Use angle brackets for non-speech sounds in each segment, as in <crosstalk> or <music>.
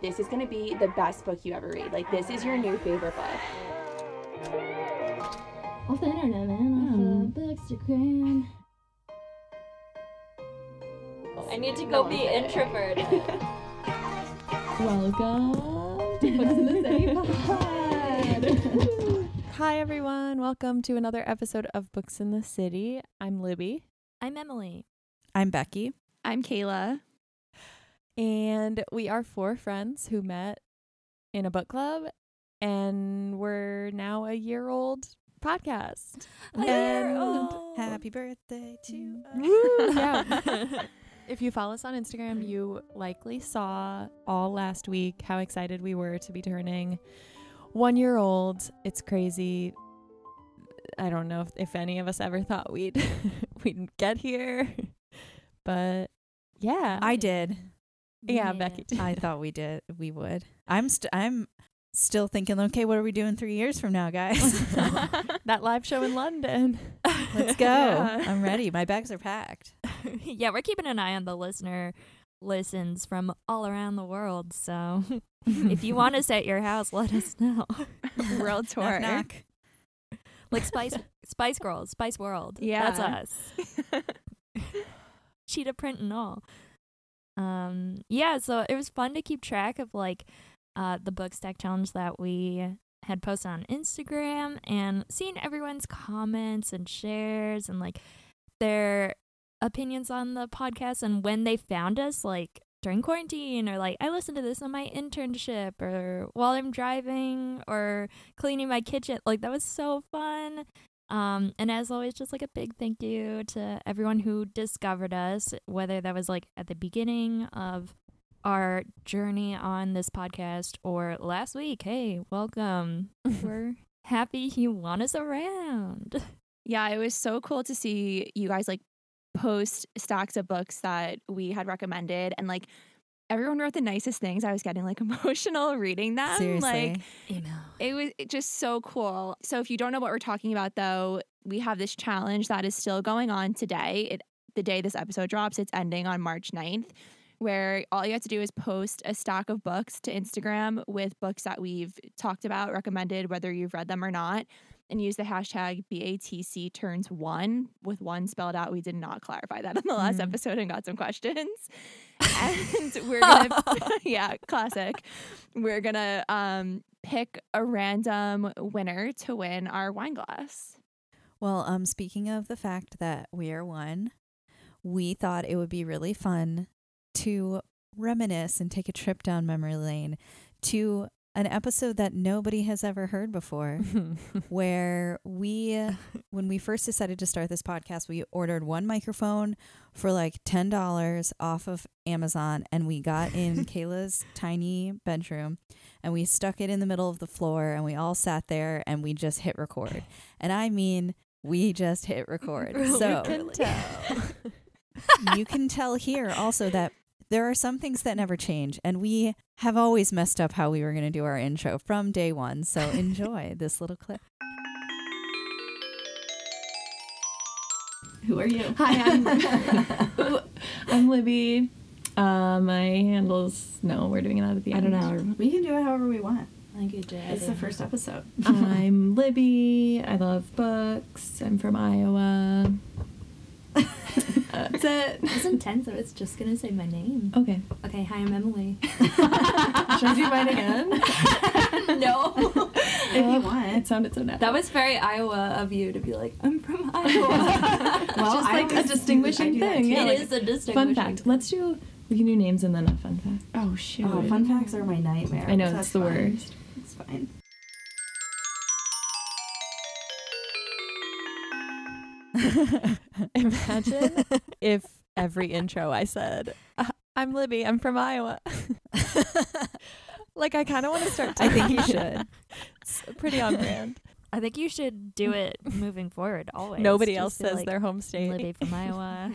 this is going to be the best book you ever read. Like, this is your new favorite book. Off the internet, man. Off the bookstagram. I need to go be introverted. <laughs> Welcome to Books in the City Pod. Hi, everyone. Welcome to another episode of Books in the City. I'm Libby, I'm Emily. I'm Becky. I'm Kayla. And we are four friends who met in a book club, and we're now a year old podcast. A year And- old. Happy birthday to us. Yeah. <laughs> <laughs> If you follow us on Instagram, you likely saw all last week how excited we were to be turning one year old. It's crazy. I don't know if, if any of us ever thought we'd <laughs> we'd get here, but yeah, I did. Yeah, made Becky. I <laughs> thought we did. We would. I'm st- I'm still thinking. Okay, what are we doing three years from now, guys? <laughs> that live show in London. <laughs> Let's go. Yeah. I'm ready. My bags are packed. yeah, we're keeping an eye on the listener listens from all around the world. So if you want us at your house, let us know. World tour. Knock, knock. Like Spice Spice Girls, Spice World. Yeah. That's us. Cheetah print and all. Um yeah, so it was fun to keep track of like uh the book stack challenge that we had posted on Instagram and seeing everyone's comments and shares and like their opinions on the podcast and when they found us like during quarantine or like I listened to this on my internship or while I'm driving or cleaning my kitchen. Like that was so fun. Um, and as always, just like a big thank you to everyone who discovered us, whether that was like at the beginning of our journey on this podcast or last week. Hey, welcome. <laughs> We're happy you want us around. Yeah, it was so cool to see you guys like post stacks of books that we had recommended and like everyone wrote the nicest things. I was getting like <laughs> emotional reading them. Seriously. Like Email. it was just so cool. So if you don't know what we're talking about though, we have this challenge that is still going on today. It the day this episode drops, it's ending on March 9th, where all you have to do is post a stack of books to Instagram with books that we've talked about, recommended, whether you've read them or not, and use the hashtag BATC turns one with one spelled out. We did not clarify that in the last Mhm. episode and got some questions. <laughs> and we're gonna <laughs> <laughs> yeah, classic. We're gonna um pick a random winner to win our wine glass. Well, um, speaking of the fact that we are one, we thought it would be really fun to reminisce and take a trip down memory lane to an episode that nobody has ever heard before. <laughs> where we uh, when we first decided to start this podcast we ordered one microphone for like $10 off of amazon and we got in <laughs> kayla's tiny bedroom and we stuck it in the middle of the floor and we all sat there and we just hit record and i mean we just hit record <laughs> so can tell. you can tell here also that there are some things that never change and we have always messed up how we were going to do our intro from day one so <laughs> enjoy this little clip Who are you? Hi, I'm <laughs> <laughs> I'm Libby. Uh, my handles. No, we're doing it out at the I end. don't know. We can do it however we want. I think you did. It's the first episode. I'm Libby. I love books. I'm from Iowa. That's it. It's <laughs> intense. I was just gonna say my name. Okay. Okay, hi, I'm Emily. <laughs> Should I do mine again? <laughs> no. if you want. It sounded so natural. That was very Iowa of you to be like, I'm from Iowa. Well, just like a distinguishing do thing, too. yeah, It like is a distinguishing Fun fact. Let's do. We can do names and then a fun fact. Oh shoot. Oh, fun facts are my nightmare. I know it's that's the fine. worst. It's fine. <laughs> Imagine if every intro I said, "Uh, "I'm Libby. I'm from Iowa." like I kind of want to start. I think you should. It's pretty on brand. I think you should do it moving forward always. Nobody else says like, their home state. Libby from Iowa.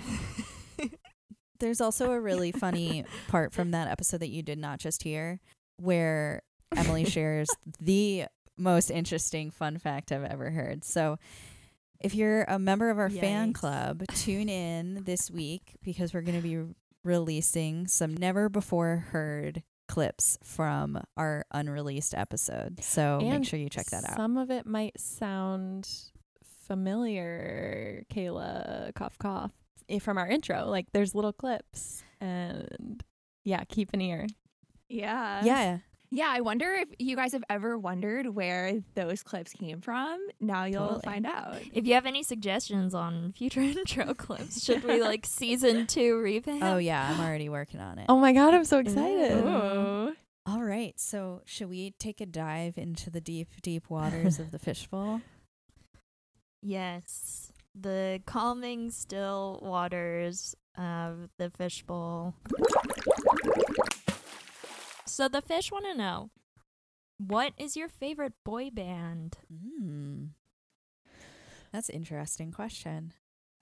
<laughs> There's also a really funny part from that episode that you did not just hear where Emily shares <laughs> the most interesting fun fact I've ever heard. So, if you're a member of our fan club, <laughs> tune in this week because we're going to be releasing some never before heard clips from our unreleased episode. So And make sure you check that out. Some of it might sound familiar, Kayla, cough, cough, eh, from our intro. Like there's little clips, and yeah, keep an ear. Yeah. yeah. Yeah, I wonder if you guys have ever wondered where those clips came from. Now you'll Totally. find out. If you have any suggestions on future <laughs> intro clips, should we <laughs> like season two revamp? Oh yeah, I'm already working on it. Oh my god, I'm so excited. Ooh. All right. So should we take a dive into the deep, deep waters of the <laughs> fishbowl? Yes. The calming, still waters of the fishbowl. So the fish want to know what is your favorite boy band? Mm. That's an interesting question.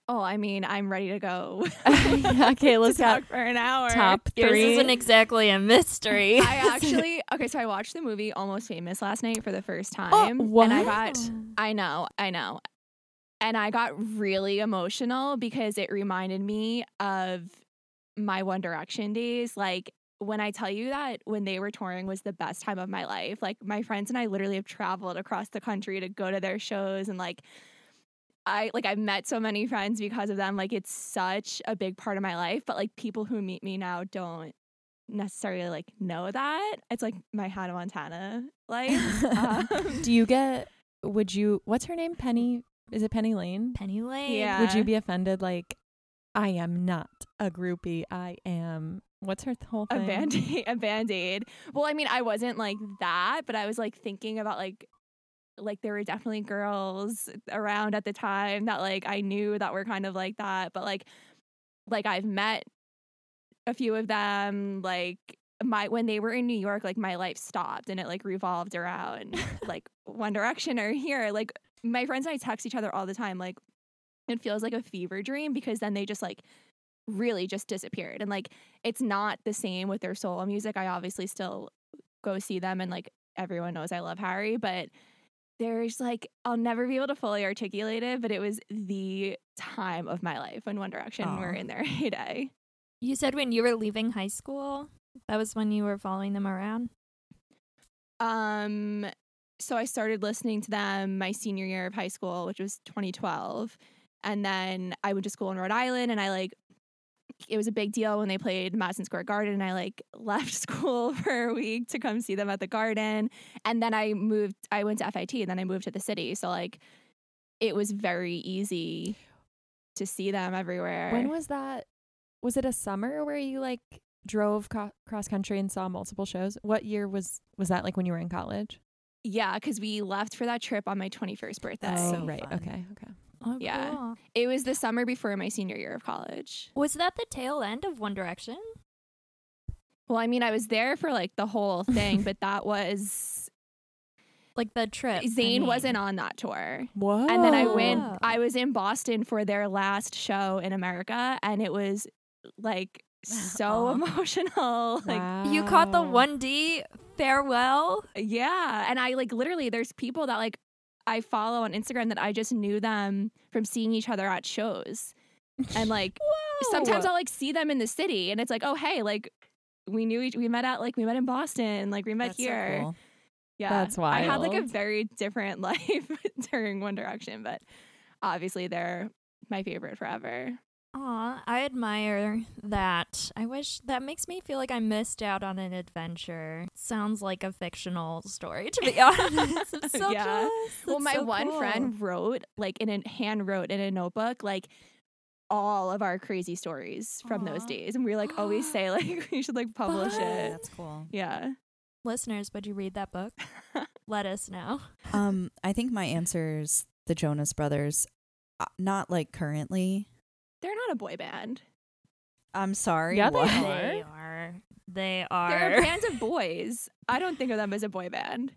Oh, I mean, I'm ready to go. <laughs> <laughs> yeah, Kayla's to talk for an hour. top <laughs> Yours three. isn't exactly a mystery. I actually okay, so I watched the movie Almost Famous last night for the first time. Oh, And I got I know, I know. And I got really emotional because it reminded me of my One Direction days. Like when I tell you that when they were touring was the best time of my life. Like my friends and I literally have traveled across the country to go to their shows and like I like I've met so many friends because of them. Like it's such a big part of my life, but like people who meet me now don't necessarily like know that. It's like my Hannah Montana life. <laughs> Um, Do you get? Would you? What's her name? Penny? Is it Penny Lane? Penny Lane. Yeah. Would you be offended? Like, I am not a groupie. I am. What's her th- whole a band aid <laughs> a band-aid. Well i mean i wasn't like that but i was like thinking about like like there were definitely girls around at the time that like i knew that were kind of like that but like like i've met a few of them like my when they were in new york like my life stopped and it like revolved around <laughs> like one direction or here. Like my friends and i text each other all the time like it feels like a fever dream because then they just like really just disappeared and like it's not the same with their solo music. I obviously still go see them and like everyone knows I love Harry, but there's like I'll never be able to fully articulate it, but it was the time of my life when One Direction were Aw. in their <laughs> heyday. You said when you were leaving high school, that was when you were following them around. Um so I started listening to them my senior year of high school, which was 2012. And then I went to school in Rhode Island and I like it was a big deal when they played Madison Square Garden and I like <laughs> left school <laughs> for a week to come see them at the garden. And then I moved I went to FIT and then I moved to the city. So like it was very easy to see them everywhere. When was that? Was it a summer where you like drove co- cross country and saw multiple shows? What year was was that? Like when you were in college? yeah, because we left for that trip on my 21st birthday. Oh, so right. fun. Okay. Okay. Oh, Yeah. cool. It was the summer before my senior year of college. Was that the tail end of One Direction? Well, I mean, I was there for like the whole <laughs> thing, but that was Like the trip. I Zayn mean. wasn't on that tour. Whoa. And then I went. I was in Boston for their last show in America and it was like <laughs> so Aw. emotional. <laughs> Like You caught the 1D farewell? yeah, and I like literally there's people that like I follow on Instagram that I just knew them from seeing each other at shows. And like <laughs> sometimes I'll like see them in the city and it's like, "Oh, hey, like we knew each we met at like we met in Boston, like we met That's so here." cool. Yeah. That's why I had like a very different <laughs> life during One Direction, but obviously they're my favorite forever. Aw, I admire that. I wish that makes me feel like I missed out on an adventure. Sounds like a fictional story, to be <laughs> honest. I'm so Yeah. jealous. well, That's my so one cool. friend wrote like in a hand wrote in a notebook like all of our crazy stories from those days, and we like always <gasps> say like <laughs> we should like publish Fun. it. That's cool. Yeah. Listeners, would you read that book? <laughs> Let us know. Um, I think my answer is the Jonas Brothers. Uh, not like currently. They're not a boy band. I'm sorry. Yeah, they are. They are. They They're a band of boys. I don't think of them as a boy band.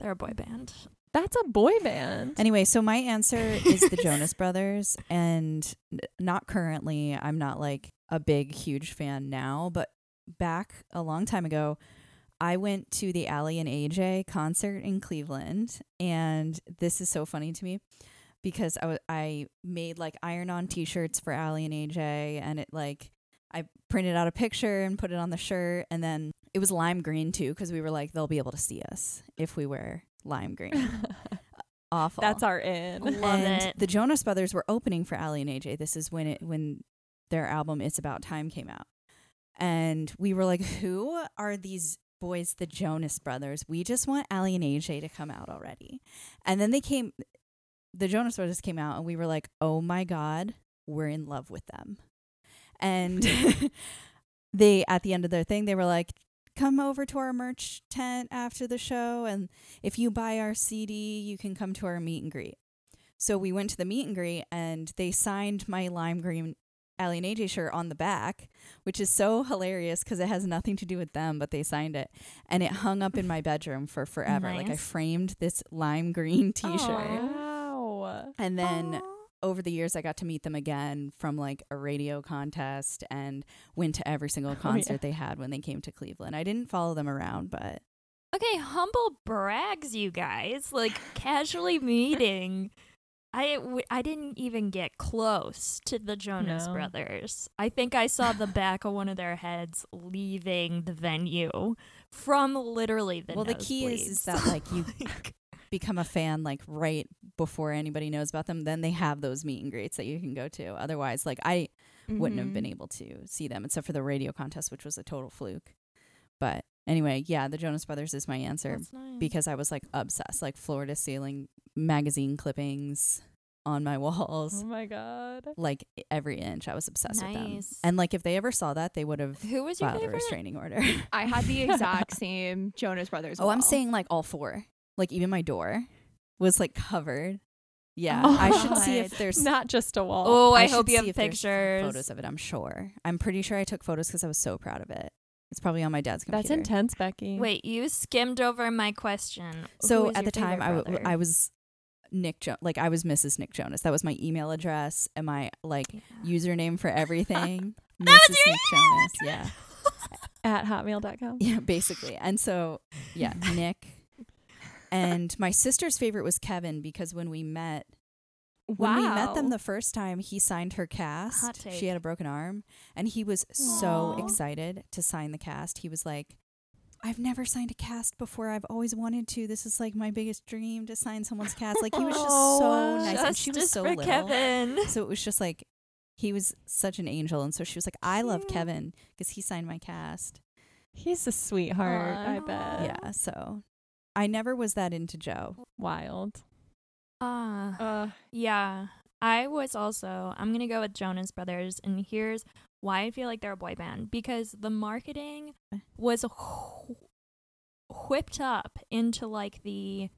They're a boy band. That's a boy band. Anyway, so my answer is the Jonas <laughs> Brothers, and not currently. I'm not like a big, huge fan now, but back a long time ago, I went to the Aly and AJ concert in Cleveland, and this is so funny to me because I wa- I made like iron-on T-shirts for Aly and AJ, and it like I printed out a picture and put it on the shirt, and then it it was lime green too because we were like they'll be able to see us if we wear lime green. <laughs> Awful. That's our in. Love and it. the Jonas Brothers were opening for Aly and AJ. This is when it when their album "It's About Time" came out, and we were like, "Who are these boys, the Jonas Brothers? We just want Aly and AJ to come out already." And then they came, the Jonas Brothers came out, and we were like, "Oh my god, we're in love with them." And <laughs> <laughs> they, at the end of their thing, they were like, "Come over to our merch tent after the show, and if you buy our CD, you can come to our meet and greet." So we went to the meet and greet and they signed my lime green Aly and AJ shirt on the back, which is so hilarious because it has nothing to do with them, but they signed it. And it hung up in my bedroom for forever. Like I framed this lime green <laughs> t shirt. Wow. And then Aw. over the years, I got to meet them again from like a radio contest and went to every single <laughs> oh, yeah. concert they had when they came to Cleveland. I didn't follow them around, but Okay, humble brags, you guys. Like casually meeting. I w- I didn't even get close to the Jonas No. Brothers. I think I saw the back of one of their heads leaving the venue from literally the. Well, the key is- is that, like, you- <laughs> Like, become a fan like right before anybody knows about them. Then they have those meet and greets that you can go to. Otherwise, like I wouldn't have been mm-hmm. able to see them except for the radio contest, which was a total fluke. But anyway, yeah, the Jonas Brothers is my answer that's nice. because I was like obsessed, like floor to ceiling magazine clippings on my walls, Oh my god. like every inch. I was obsessed with them. Nice. And like if they ever saw that, they would have who was your filed a favorite? restraining order. I had the <laughs> exact same Jonas Brothers. oh, I'm wall. saying like all four. Like even my door was like covered. Yeah, Oh I should see if there's Not just a wall. Oh, I, should hope you have pictures. photos of it. I'm sure. I'm pretty sure I took photos because I was so proud of it. It's probably on my dad's computer. That's intense, Becky. Wait, you skimmed over my question. So at the time, favorite I, w- brother? I was Nick jo- like I was Mrs. Nick Jonas. That was my email address and my like Yeah. username for everything. <laughs> That Mrs. was your Nick Jonas. Yeah, At hotmail.com. yeah, basically. And so yeah, <laughs> Nick. And my sister's favorite was Kevin because when we met, when we met them the first time, he signed her cast. Hot She had a broken arm, and he was so excited to sign the cast. He was like, "I've never signed a cast before. I've always wanted to. This is like my biggest dream to sign someone's cast." Like he was just so <laughs> Oh, nice, and she was so little. Kevin. <laughs> So it was just like he was such an angel, and so she was like, "I love Cute. Kevin because he signed my cast." He's a sweetheart, I bet. Yeah, so I never was that into Joe. Wild. Ah, Uh, yeah. I was also. I'm gonna go with Jonas Brothers, and here's why I feel like they're a boy band because the marketing Eh. was wh- whipped up into like the.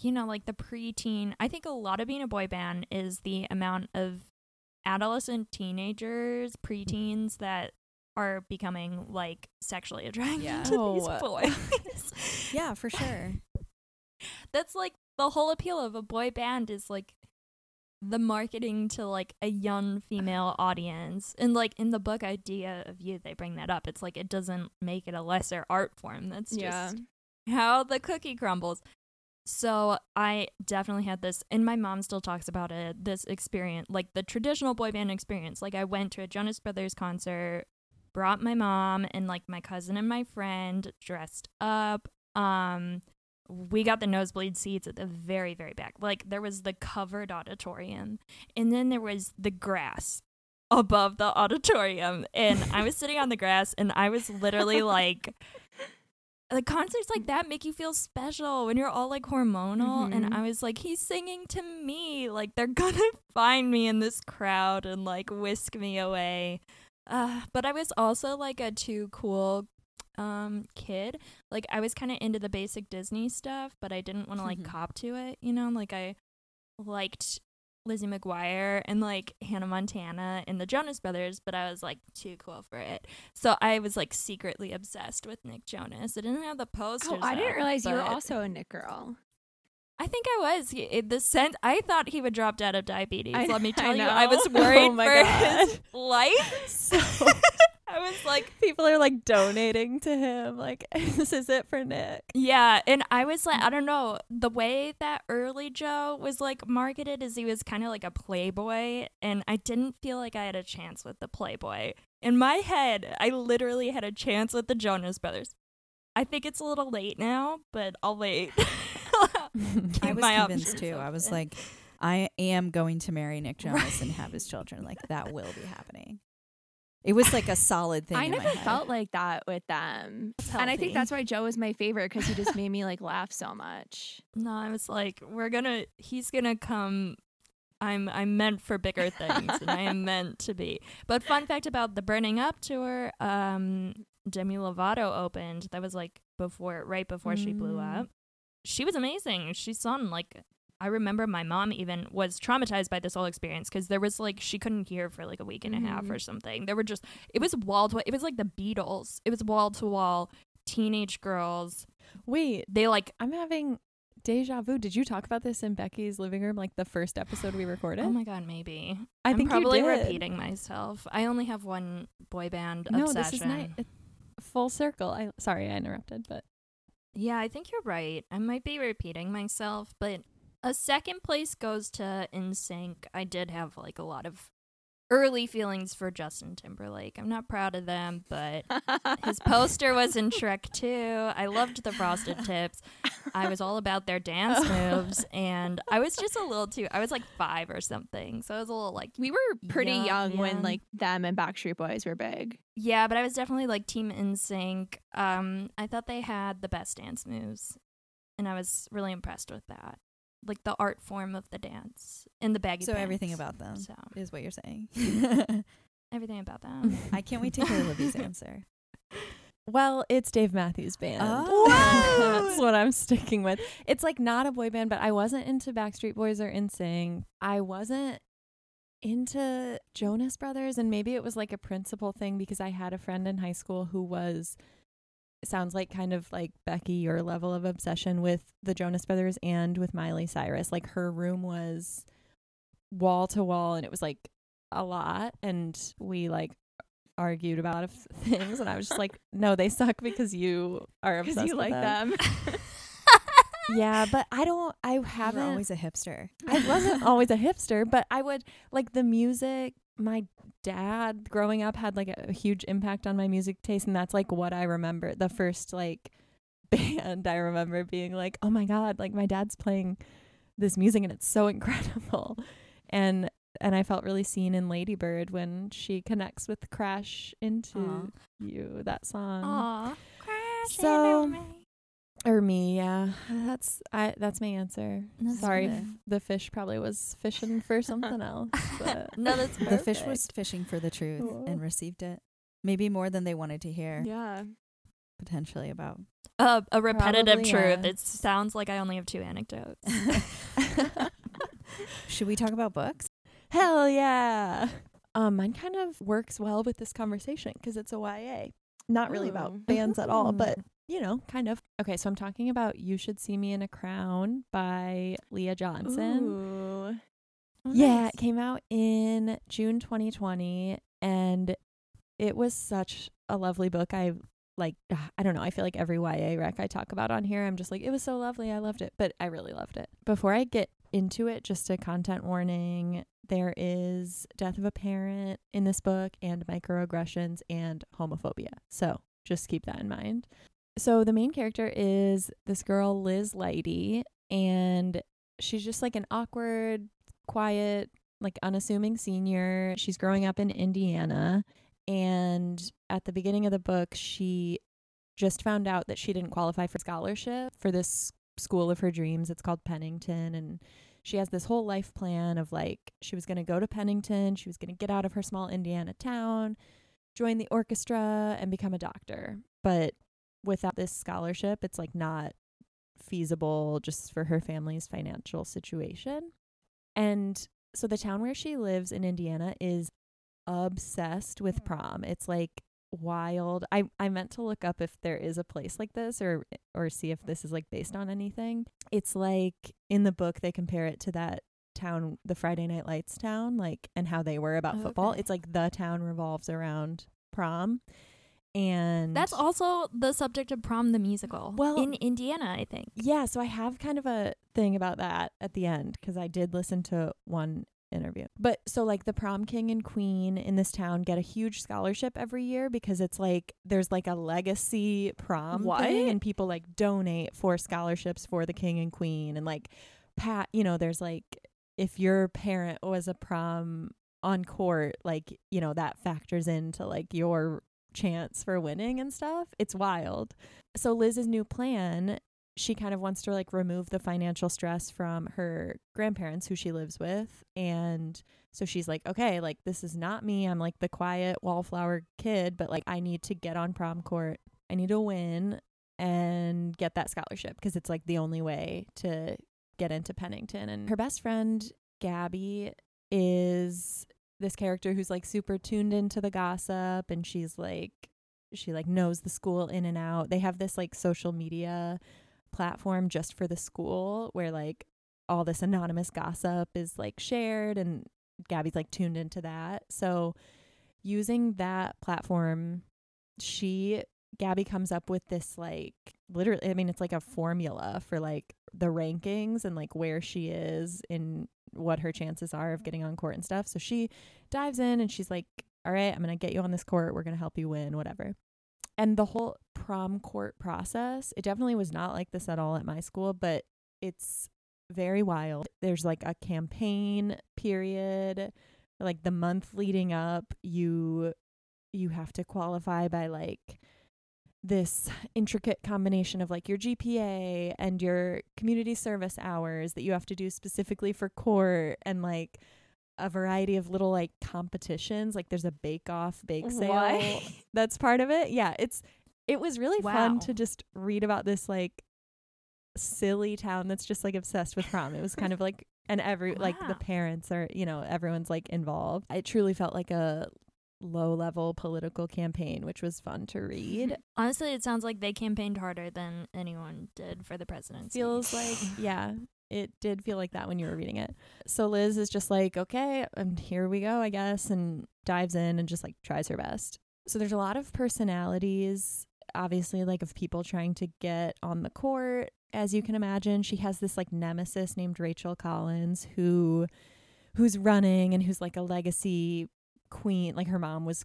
You know, like the preteen. I think a lot of being a boy band is the amount of adolescent teenagers, preteens that are becoming like sexually attracted Yeah. to these Oh. boys. <laughs> Yeah, for sure. that's like the whole appeal of a boy band is like the marketing to like a young female <sighs> audience and like in the book idea of you they bring that up it's like it doesn't make it a lesser art form that's just yeah. how the cookie crumbles so i definitely had this and my mom still talks about it this experience like the traditional boy band experience like i went to a jonas brothers concert brought my mom and like my cousin and my friend dressed up um we got the nosebleed seats at the very very back. Like there was the covered auditorium and then there was the grass above the auditorium and i was sitting on the grass and i was literally <laughs> like the concerts like that make you feel special when you're all like hormonal Mhm. and i was like he's singing to me. Like they're gonna <laughs> find me in this crowd and like whisk me away uh, but i was also like a too cool um kid. Like i was kind of into the basic disney stuff but i didn't want to like cop to it you know? Like i liked lizzie mcguire and like hannah montana and the jonas brothers but i was like too cool for it. So i was like secretly obsessed with nick jonas. I didn't have the posters Oh, I didn't up, realize you were also a Nick girl. I think i was it, the sense i thought he would drop dead of diabetes I- let me I tell you i was <laughs> oh worried Oh for God. his <laughs> life So <laughs> i was like people are like donating to him. Like, this is it for Nick. Yeah, and I was like, I don't know, the way that early Joe was like marketed is he was kind of like a playboy, and I didn't feel like I had a chance with the playboy. In my head, I literally had a chance with the Jonas Brothers. I think it's a little late now, but I'll wait. <laughs> I was convinced options too. I was like, I am going to marry Nick Jonas and have his children. Like that will be happening. It was like a solid thing. I in my never head. felt like that with them. And I think that's why Joe was my favorite because he just made me like laugh so much. No, I was like, we're gonna. He's gonna come. I'm I'm meant for bigger things, and I am <laughs> meant to be. But fun fact about the Burning Up tour, um, Demi Lovato opened. That was like before, right before she blew Mm. up. She was amazing. She sung like. I remember my mom even was traumatized by this whole experience because there was like she couldn't hear for like a week and a half Mhm. or something. There were just it was wall to it was like the Beatles. It was wall to wall teenage girls. Wait, They like I'm having deja vu. Did you talk about this in Becky's living room, like the first episode we recorded? Oh my god, maybe. I am think you probably repeating myself. I only have one boy band no, obsession. this is nice. Full circle. I sorry I interrupted, but Yeah, I think you're right. I might be repeating myself, but a second place goes to NSYNC. I did have like a lot of early feelings for Justin Timberlake. I'm not proud of them, but his poster was in Shrek <laughs> 2. I loved the frosted tips. I was all about their dance <laughs> moves, and I was just a little too. I was like five or something, so I was a little like we were pretty Yeah, young when like them and Backstreet Boys were big. Yeah, but I was definitely like Team NSYNC. Um, I thought they had the best dance moves, and I was really impressed with that. Like the art form of the dance and the baggy. So everything about them So is what you're saying. <laughs> everything about them. <laughs> I can't wait to hear Libby's <laughs> answer. well, it's Dave Matthews Band. Oh. That's what I'm sticking with. It's like not a boy band, but I wasn't into Backstreet Boys or NSYNC. I wasn't into Jonas Brothers, and maybe it was like a principal thing because I had a friend in high school who was sounds like kind of like Becky your level of obsession with the Jonas Brothers and with Miley Cyrus. Like her room was wall to wall and it was like a lot and we like argued about a f- <laughs> things and I was just like no they suck because you are <laughs> obsessed you with like them. them. <laughs> Yeah, but I don't I You're haven't always a hipster. I wasn't always a hipster, but I would like the music. My dad growing up had like a, a huge impact on my music taste, and that's like what I remember. The first like <laughs> band I remember being like, "Oh my god!" Like my dad's playing this music, and it's so <laughs> incredible. And and I felt really seen in Ladybird when she connects with "Crash Into Aw. You." That song Aw, crashing So-. Or me, yeah. That's I. That's my answer. That's Sorry, good. f- the fish probably was fishing for <laughs> something else. But <laughs> no, that's The fish was fishing for the truth Aw. and received it. Maybe more than they wanted to hear, yeah. potentially about. Uh, a repetitive Probably, truth. yeah. It sounds like I only have two anecdotes. <laughs> Should we talk about books? Hell yeah. Um, mine kind of works well with this conversation because it's a YA. Not really Ooh. about bands at all, but Ooh. You know, kind of. Okay, so I'm talking about You Should See Me in a Crown by Leah Johnson. Ooh. Oh, Yeah, nice. it came out in June 2020 and it was such a lovely book. I like <sighs> I don't know, I feel like every YA rec I talk about on here, I'm just like it was so lovely. I loved it, but I really loved it. Before I get into it, just a content warning, there is death of a parent in this book and microaggressions and homophobia. So, just keep that in mind. So, the main character is this girl Liz Lighty and she's just like an awkward quiet, like unassuming senior. She's growing up in Indiana. And at the beginning of the book, she just found out that she didn't qualify for scholarship for this school of her dreams. It's called Pennington. And she has this whole life plan of like, she was going to go to Pennington, she was going to get out of her small Indiana town, join the orchestra, and become a doctor. But without this scholarship, it's like not feasible just for her family's financial situation. And so the town where she lives in Indiana is obsessed with hmm. prom. It's like wild. I I meant to look up if there is a place like this or or see if this is like based on anything. It's like in the book they compare it to that town, the Friday Night Lights town, like and how they were about Oh, football. It's like the town revolves around prom. And That's also the subject of prom the musical. Well- in Indiana, I think. Yeah, so I have kind of a thing about that at the end because I did listen to one interview. But so like the prom king and queen in this town get a huge scholarship every year because it's like there's like a legacy prom What? thing and people like donate for scholarships for the king and queen and like pat you know there's like if your parent was a prom on court like you know that factors into like your chance for winning and stuff. It's wild. So Liz's new plan, she kind of wants to like remove the financial stress from her grandparents who she lives with and so she's like, okay, like this is not me. I'm like the quiet wallflower kid, but like I need to get on prom court. I need to win and get that scholarship because it's like the only way to get into Pennington. And her best friend, Gabby, is this character who's like super tuned into the gossip and she's like she like knows the school in and out. They have this like social media platform just for the school where like all this anonymous gossip is like shared and Gabby's like tuned into that. So using that platform, she Gabby comes up with this like literally I mean it's like a formula for like the rankings and like where she is in what her chances are of getting on court and stuff. So she dives in and she's like, "All right, I'm to get you on this court. We're to help you win, whatever." And the whole prom court process, it definitely was not like this at all at my school, but it's very wild. There's like a campaign period, like the month leading up, you you have to qualify by like this intricate combination of like your GPA and your community service hours that you have to do specifically for court and like a variety of little like competitions like there's a bake off bake sale What? <laughs> that's part of it? Yeah it's it was really fun to just read about this like silly town that's just like obsessed with prom. It was kind of like and every like the <laughs> parents are you know everyone's like involved. It truly felt like a low level political campaign which was fun to read. <laughs> Honestly, it sounds like they campaigned harder than anyone did for the presidency. feels like <laughs> yeah it did feel like that when you were reading it. So liz is just like okay and here we go i guess and dives in and just like tries her best. So there's a lot of personalities obviously like of people trying to get on the court. As you can imagine she has this like nemesis named rachel collins who who's running and who's like a legacy queen like her mom was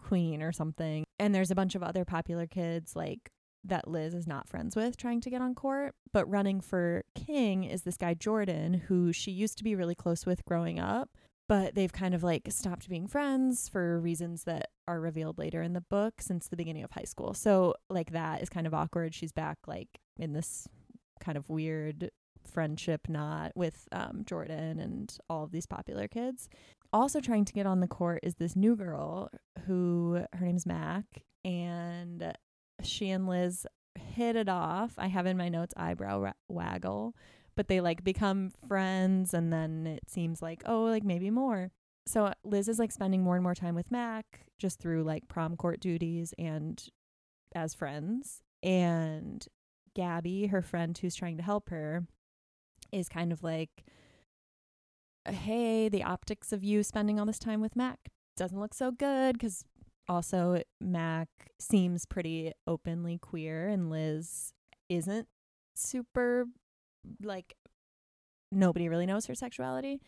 queen or something and there's a bunch of other popular kids like that Liz is not friends with trying to get on court. But running for king is this guy, Jordan, who she used to be really close with growing up. But they've kind of like stopped being friends for reasons that are revealed later in the book since the beginning of high school. So, like, that is kind of awkward. She's back, like, in this kind of weird friendship knot with um, Jordan and all of these popular kids. Also, trying to get on the court is this new girl who her name's Mac, and she and Liz hit it off. I have in my notes eyebrow ra- waggle, but they like become friends and then it seems like oh like maybe more. So uh, Liz is like spending more and more time with Mac just through like prom court duties and as friends. And Gabby, her friend who's trying to help her, is kind of like hey, the optics of you spending all this time with Mac doesn't look so good because also Mac seems pretty openly queer and Liz isn't super like nobody really knows her sexuality.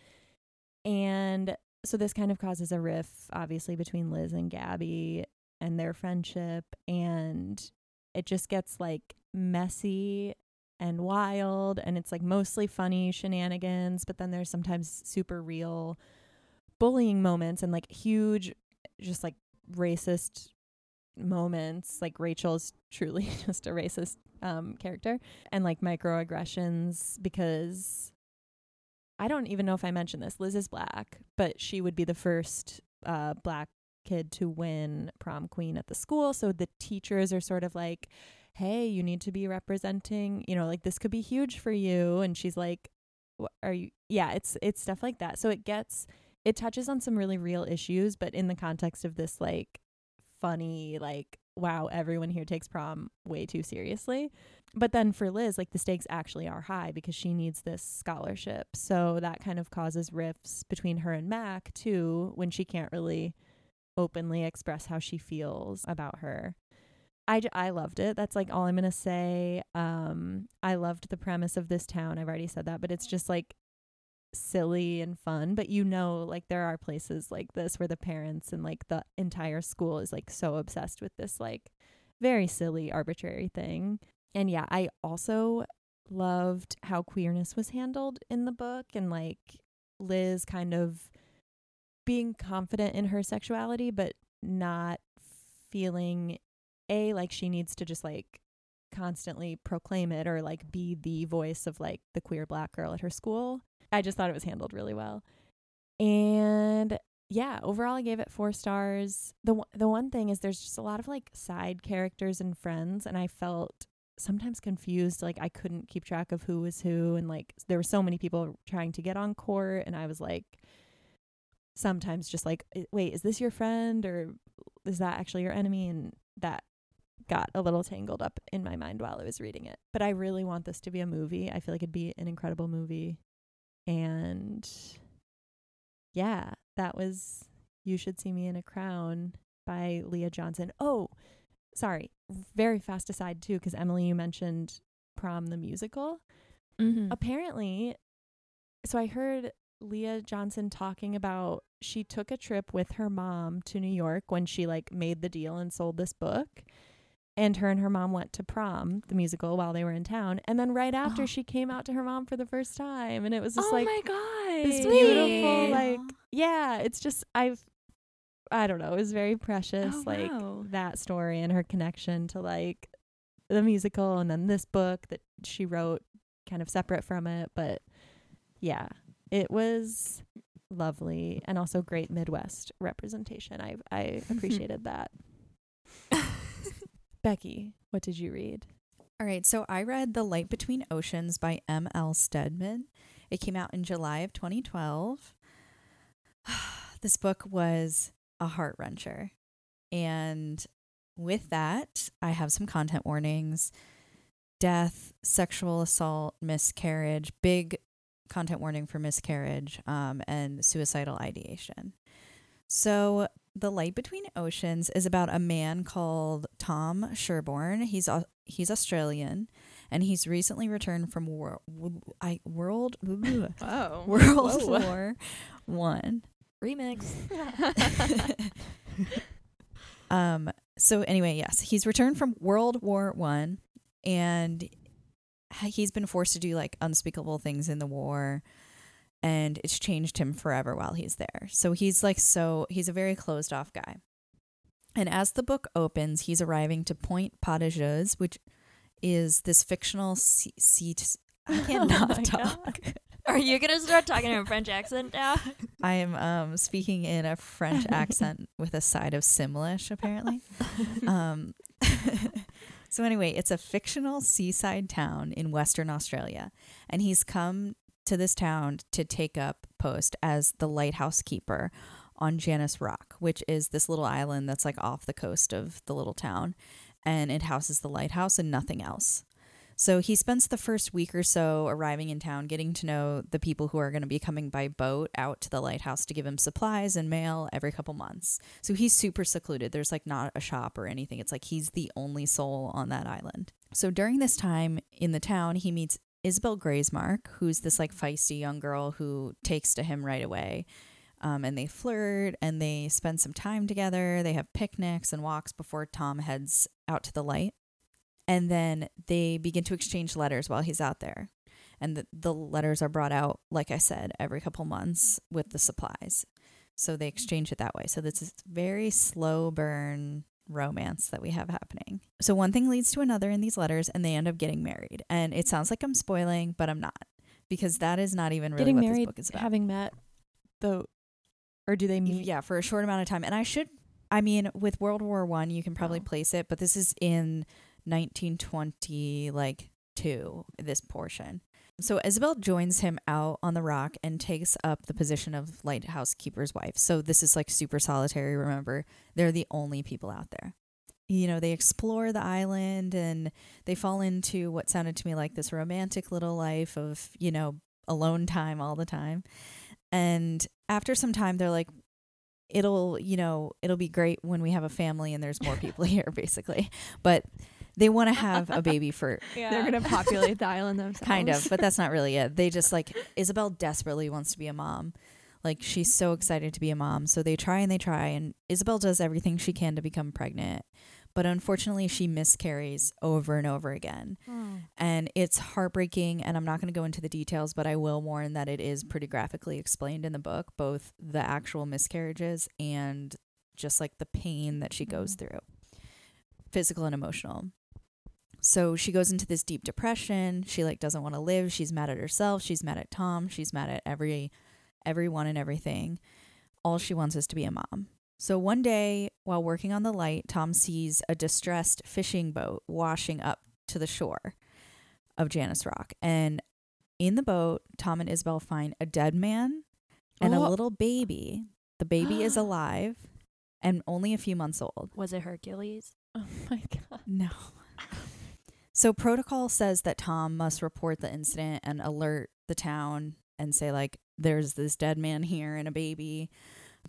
And so this kind of causes a riff obviously between Liz and Gabby and their friendship and it just gets like messy and wild and it's like mostly funny shenanigans but then there's sometimes super real bullying moments and like huge just like racist moments. Like rachel's truly <laughs> just a racist um character and like microaggressions because i don't even know if i mentioned this liz is black but she would be the first uh black kid to win prom queen at the school. So the teachers are sort of like hey you need to be representing you know like this could be huge for you. And she's like "Wh- are you yeah it's it's stuff like that. So it gets it touches on some really real issues but in the context of this like funny like wow everyone here takes prom way too seriously. But then for liz like the stakes actually are high because she needs this scholarship. So that kind of causes rifts between her and mac too when she can't really openly express how she feels about her I, I loved it. That's like all I'm going to say. Um, I loved the premise of this town. I've already said that, but it's just like silly and fun, but you know, like there are places like this where the parents and like the entire school is like so obsessed with this like very silly, arbitrary thing. And yeah, I also loved how queerness was handled in the book and like Liz kind of being confident in her sexuality, but not feeling a like she needs to just like constantly proclaim it or like be the voice of like the queer black girl at her school. I just thought it was handled really well. And yeah, overall I gave it 4 stars. The one- the one thing is there's just a lot of like side characters and friends and I felt sometimes confused like I couldn't keep track of who was who and like there were so many people trying to get on court and I was like sometimes just like wait, is this your friend or is that actually your enemy and that got a little tangled up in my mind while I was reading it. But I really want this to be a movie. I feel like it'd be an incredible movie. And yeah, that was You Should See Me in a Crown by Leah Johnson. Oh, sorry. Very fast aside too cuz Emily you mentioned Prom the musical. Mm-hmm. Apparently, so I heard Leah Johnson talking about she took a trip with her mom to New York when she like made the deal and sold this book. And her and her mom went to prom, the musical, while they were in town. And then right after, Oh. she came out to her mom for the first time, and it was Oh just like my god. this beautiful, Sweet. like yeah. It's just I've, I don't know, it was very precious, Oh, like wow. that story and her connection to like the musical, and then this book that she wrote, kind of separate from it, but yeah, it was lovely and also great Midwest representation. I I <laughs> appreciated that. <laughs> Becky, what did you read? All right, so I read The Light Between Oceans by M.L. Stedman. It came out in July of 2012. <sighs> this book was a heart wrencher. And with that, I have some content warnings death, sexual assault, miscarriage, big content warning for miscarriage, um, and suicidal ideation. So, The Light Between Oceans is about a man called Tom Sherborne. He's au- he's Australian, and he's recently returned from war, w- I, World <laughs> Oh. World Whoa. War One. Remix. <laughs> Um. So anyway, yes, he's returned from World War One, and he's been forced to do like unspeakable things in the war, and it's changed him forever while he's there. So he's like so he's a very closed off guy. And as the book opens, he's arriving to Point Partageuse, which is this fictional seat. sea I <laughs> Oh cannot my <laughs> talk. Are you gonna start talking in a French accent now? <laughs> I am um, speaking in a French accent with a side of Simlish, apparently. um, so, anyway, it's a fictional seaside town in Western Australia. And he's come to this town to take up post as the lighthouse keeper on Janus Rock, which is this little island that's like off the coast of the little town. And it houses the lighthouse and nothing else. So he spends the first week or so arriving in town, getting to know the people who are going to be coming by boat out to the lighthouse to give him supplies and mail every couple months. So he's super secluded. There's like not a shop or anything. It's like he's the only soul on that island. So during this time in the town, he meets Isabel Graysmark, who's this like feisty young girl who takes to him right away. Um, and they flirt and they spend some time together. They have picnics and walks before Tom heads out to the light and then they begin to exchange letters while he's out there and the, the letters are brought out like i said every couple months with the supplies so they exchange it that way so this is very slow burn romance that we have happening. So one thing leads to another in these letters and they end up getting married. And it sounds like i'm spoiling but i'm not because that is not even really Getting what this married, book is about. having met the, or do they meet? yeah for a short amount of time. And i should i mean with world war one you can probably Oh. place it but this is in 1920 like two this portion so isabel joins him out on the rock and takes up the position of lighthouse keeper's wife. So this is like super solitary remember? They're the only people out there. You know they explore the island and they fall into what sounded to me like this romantic little life of you know alone time all the time. And after some time they're like it'll you know it'll be great when we have a family and there's more people <laughs> here basically. But they want to have a baby for <laughs> yeah. They're gonna populate the island themselves. kind of, but that's not really it. They just like <laughs> Isabel desperately wants to be a mom. Like she's so excited to be a mom. So they try and they try and Isabel does everything she can to become pregnant. But unfortunately, she miscarries over and over again. Hmm. And it's heartbreaking and I'm not going to go into the details, but I will warn that it is pretty graphically explained in the book, both the actual miscarriages and just like the pain that she goes hmm. through. Physical and emotional. So she goes into this deep depression. She like doesn't want to live. She's mad at herself. She's mad at Tom. She's mad at every everyone and everything. All she wants is to be a mom. So one day, while working on the light, Tom sees a distressed fishing boat washing up to the shore of Janus Rock. And in the boat, Tom and Isabel find a dead man and a Oh. little baby. The baby is <gasps> alive and only a few months old. Was it Hercules? Oh my god. No. <laughs> So protocol says that Tom must report the incident and alert the town and say like there's this dead man here and a baby.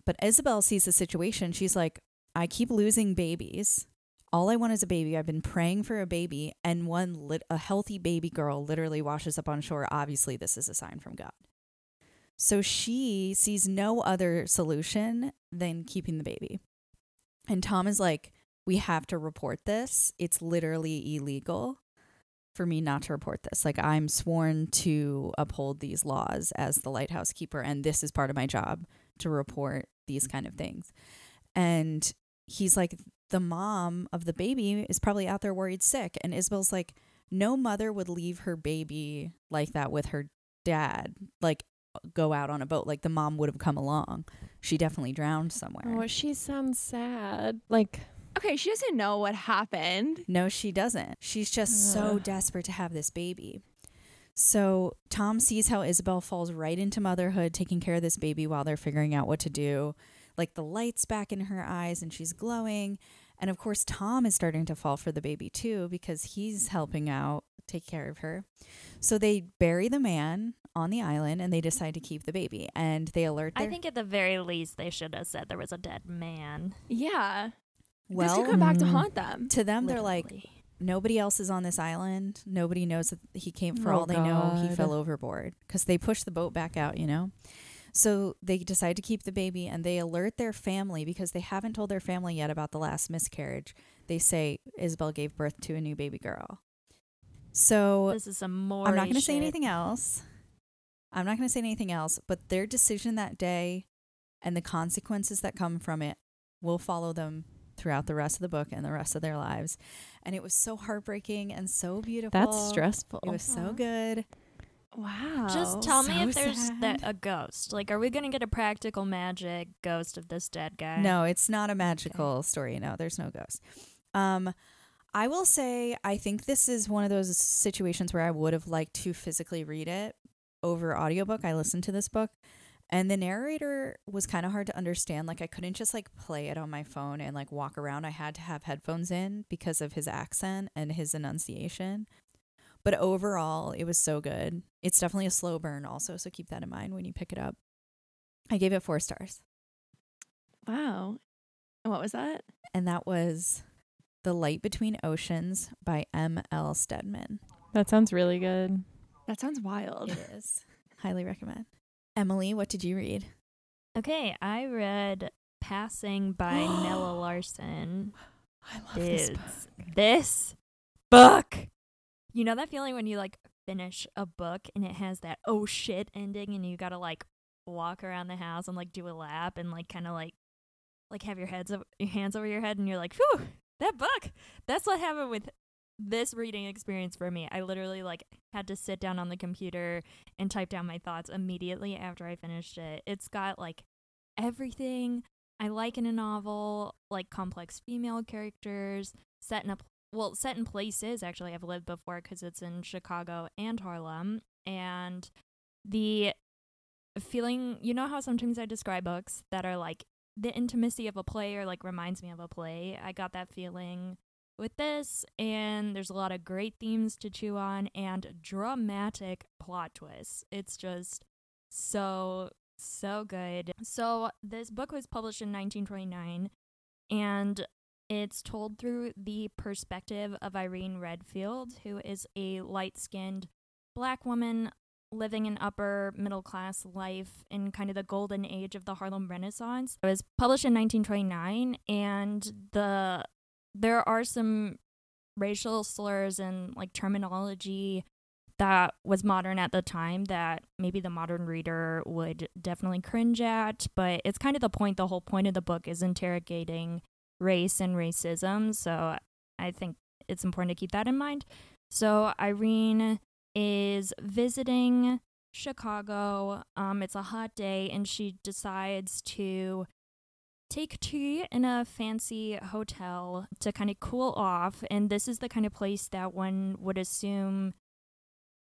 But Isabel sees the situation. She's like, I keep losing babies. All I want is a baby. I've been praying for a baby and one lit- a healthy baby girl literally washes up on shore. Obviously this is a sign from God. So she sees no other solution than keeping the baby. And Tom is like, we have to report this. It's literally illegal for me not to report this. Like I'm sworn to uphold these laws as the lighthouse keeper and this is part of my job to report these kind of things. And he's like the mom of the baby is probably out there worried sick and Isabel's like no mother would leave her baby like that with her dad like go out on a boat like the mom would have come along. She definitely drowned somewhere. Oh, she sounds sad. Like Okay, she doesn't know what happened. No, she doesn't. She's just so desperate to have this baby. So Tom sees how Isabel falls right into motherhood, taking care of this baby while they're figuring out what to do. Like the lights back in her eyes and she's glowing. And of course, Tom is starting to fall for the baby too because he's helping out take care of her. So they bury the man on the island and they decide to keep the baby. And they alert their I think at the very least they should have said there was a dead man. Yeah. This well could come back to Mm. haunt them. to them they're like nobody else is on this island. Nobody knows that he came. For Oh, all they know, he fell overboard because they pushed the boat back out. You know, so they decide to keep the baby and they alert their family because they haven't told their family yet about the last miscarriage. They say Isabel gave birth to a new baby girl. So This is some more. I'm not going to say anything else. I'm not going to say anything else. But their decision that day and the consequences that come from it will follow them throughout the rest of the book and the rest of their lives. And it was so heartbreaking and so beautiful. that's stressful. It was so good. Wow. Just tell me if there's that, a ghost. Like, are we gonna get a practical magic ghost of this dead guy? No, it's not a magical story. No, there's no ghost. Um, I will say I think this is one of those situations where I would have liked to physically read it over audiobook. I listened to this book and the narrator was kind of hard to understand. Like I couldn't just like play it on my phone and like walk around. I had to have headphones in because of his accent and his enunciation. But overall, it was so good. It's definitely a slow burn also, so keep that in mind when you pick it up. I gave it 4 stars. Wow. And what was that? and that was The Light Between Oceans by M.L. Stedman. That sounds really good. That sounds wild. It is. Highly recommend. Emily, what did you read? Okay, I read Passing by <gasps> Nella Larsen. I love this book. this book. You know that feeling when you like finish a book and it has that oh shit ending and you gotta like walk around the house and like do a lap and like kind of like like have your heads your hands over your head and you're like, whew, that book. That's what happened with this reading experience for me. I literally like had to sit down on the computer and type down my thoughts immediately after I finished it. It's got like everything I like in a novel, like complex female characters, set in a well, set in places actually I've lived before because it's in Chicago and Harlem, and the feeling. You know how sometimes I describe books that are like the intimacy of a play or like reminds me of a play. I got that feeling with this, and there's a lot of great themes to chew on and dramatic plot twists. It's just so so good. So this book was published in 1929 and It's told through the perspective of Irene Redfield, who is a light skinned black woman living an upper middle class life in kind of the golden age of the Harlem Renaissance. It was published in 1929 and the there are some racial slurs and like terminology that was modern at the time that maybe the modern reader would definitely cringe at, but it's kind of the point. The whole point of the book is interrogating race and racism. So I think it's important to keep that in mind. So Irene is visiting Chicago. Um, it's a hot day, and she decides to take tea in a fancy hotel to kind of cool off. And this is the kind of place that one would assume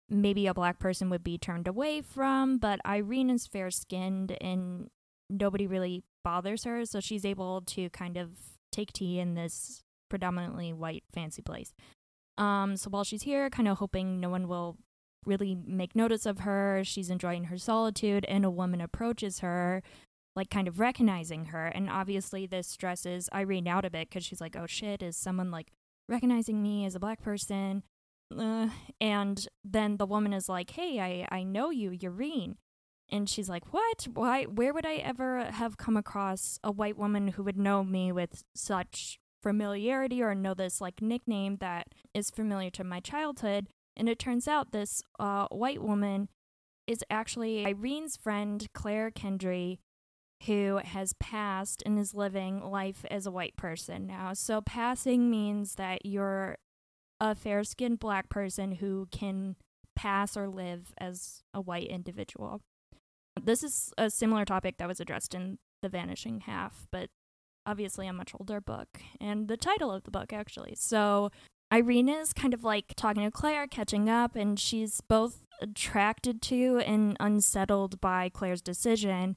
maybe a black person would be turned away from. But Irene is fair skinned and nobody really bothers her. So she's able to kind of take tea in this predominantly white fancy place. Um, so while she's here, kind of hoping no one will really make notice of her, she's enjoying her solitude, and a woman approaches her, like kind of recognizing her. And obviously, this stresses Irene out a bit because she's like, oh shit, is someone like recognizing me as a black person? Uh, and then the woman is like, hey, I, I know you, Irene. And she's like, What? Why? Where would I ever have come across a white woman who would know me with such familiarity or know this like nickname that is familiar to my childhood? And it turns out this uh, white woman is actually Irene's friend, Clare Kendry, who has passed and is living life as a white person now. So, passing means that you're a fair skinned black person who can pass or live as a white individual. This is a similar topic that was addressed in The Vanishing Half, but obviously a much older book, and the title of the book, actually. So, Irene is kind of like talking to Clare, catching up, and she's both attracted to and unsettled by Clare's decision.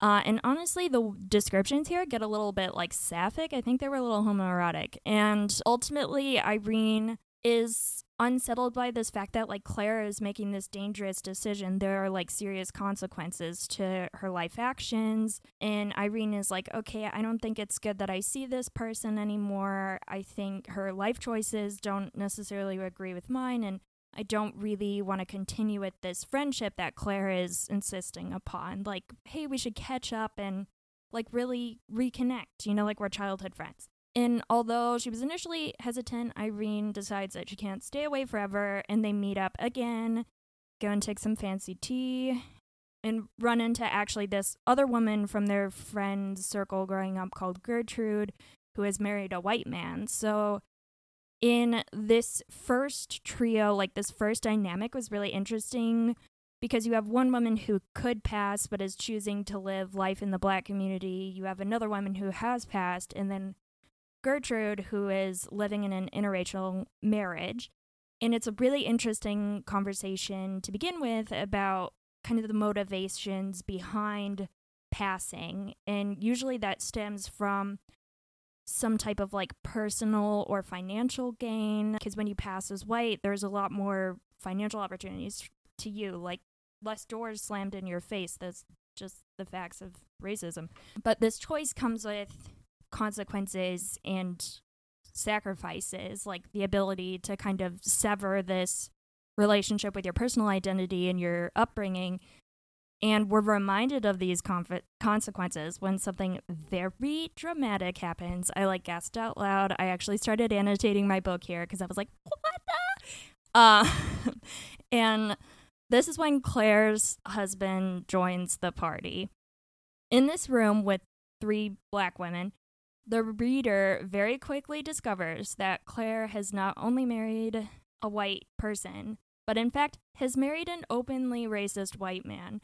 Uh, and honestly, the descriptions here get a little bit like sapphic. I think they were a little homoerotic. And ultimately, Irene is unsettled by this fact that like Clare is making this dangerous decision. There are like serious consequences to her life actions. And Irene is like, okay, I don't think it's good that I see this person anymore. I think her life choices don't necessarily agree with mine. And I don't really want to continue with this friendship that Clare is insisting upon. Like, hey, we should catch up and like really reconnect, you know, like we're childhood friends. And although she was initially hesitant, Irene decides that she can't stay away forever, and they meet up again, go and take some fancy tea, and run into actually this other woman from their friend's circle growing up called Gertrude, who has married a white man. So, in this first trio, like this first dynamic was really interesting because you have one woman who could pass but is choosing to live life in the black community. You have another woman who has passed, and then Gertrude, who is living in an interracial marriage. And it's a really interesting conversation to begin with about kind of the motivations behind passing. And usually that stems from some type of like personal or financial gain. Because when you pass as white, there's a lot more financial opportunities to you, like less doors slammed in your face. That's just the facts of racism. But this choice comes with consequences and sacrifices, like the ability to kind of sever this relationship with your personal identity and your upbringing. And we're reminded of these conf- consequences when something very dramatic happens. I like gasped out loud. I actually started annotating my book here because I was like, what the? Uh, <laughs> and this is when Clare's husband joins the party. In this room with three black women, the reader very quickly discovers that Clare has not only married a white person, but in fact has married an openly racist white man.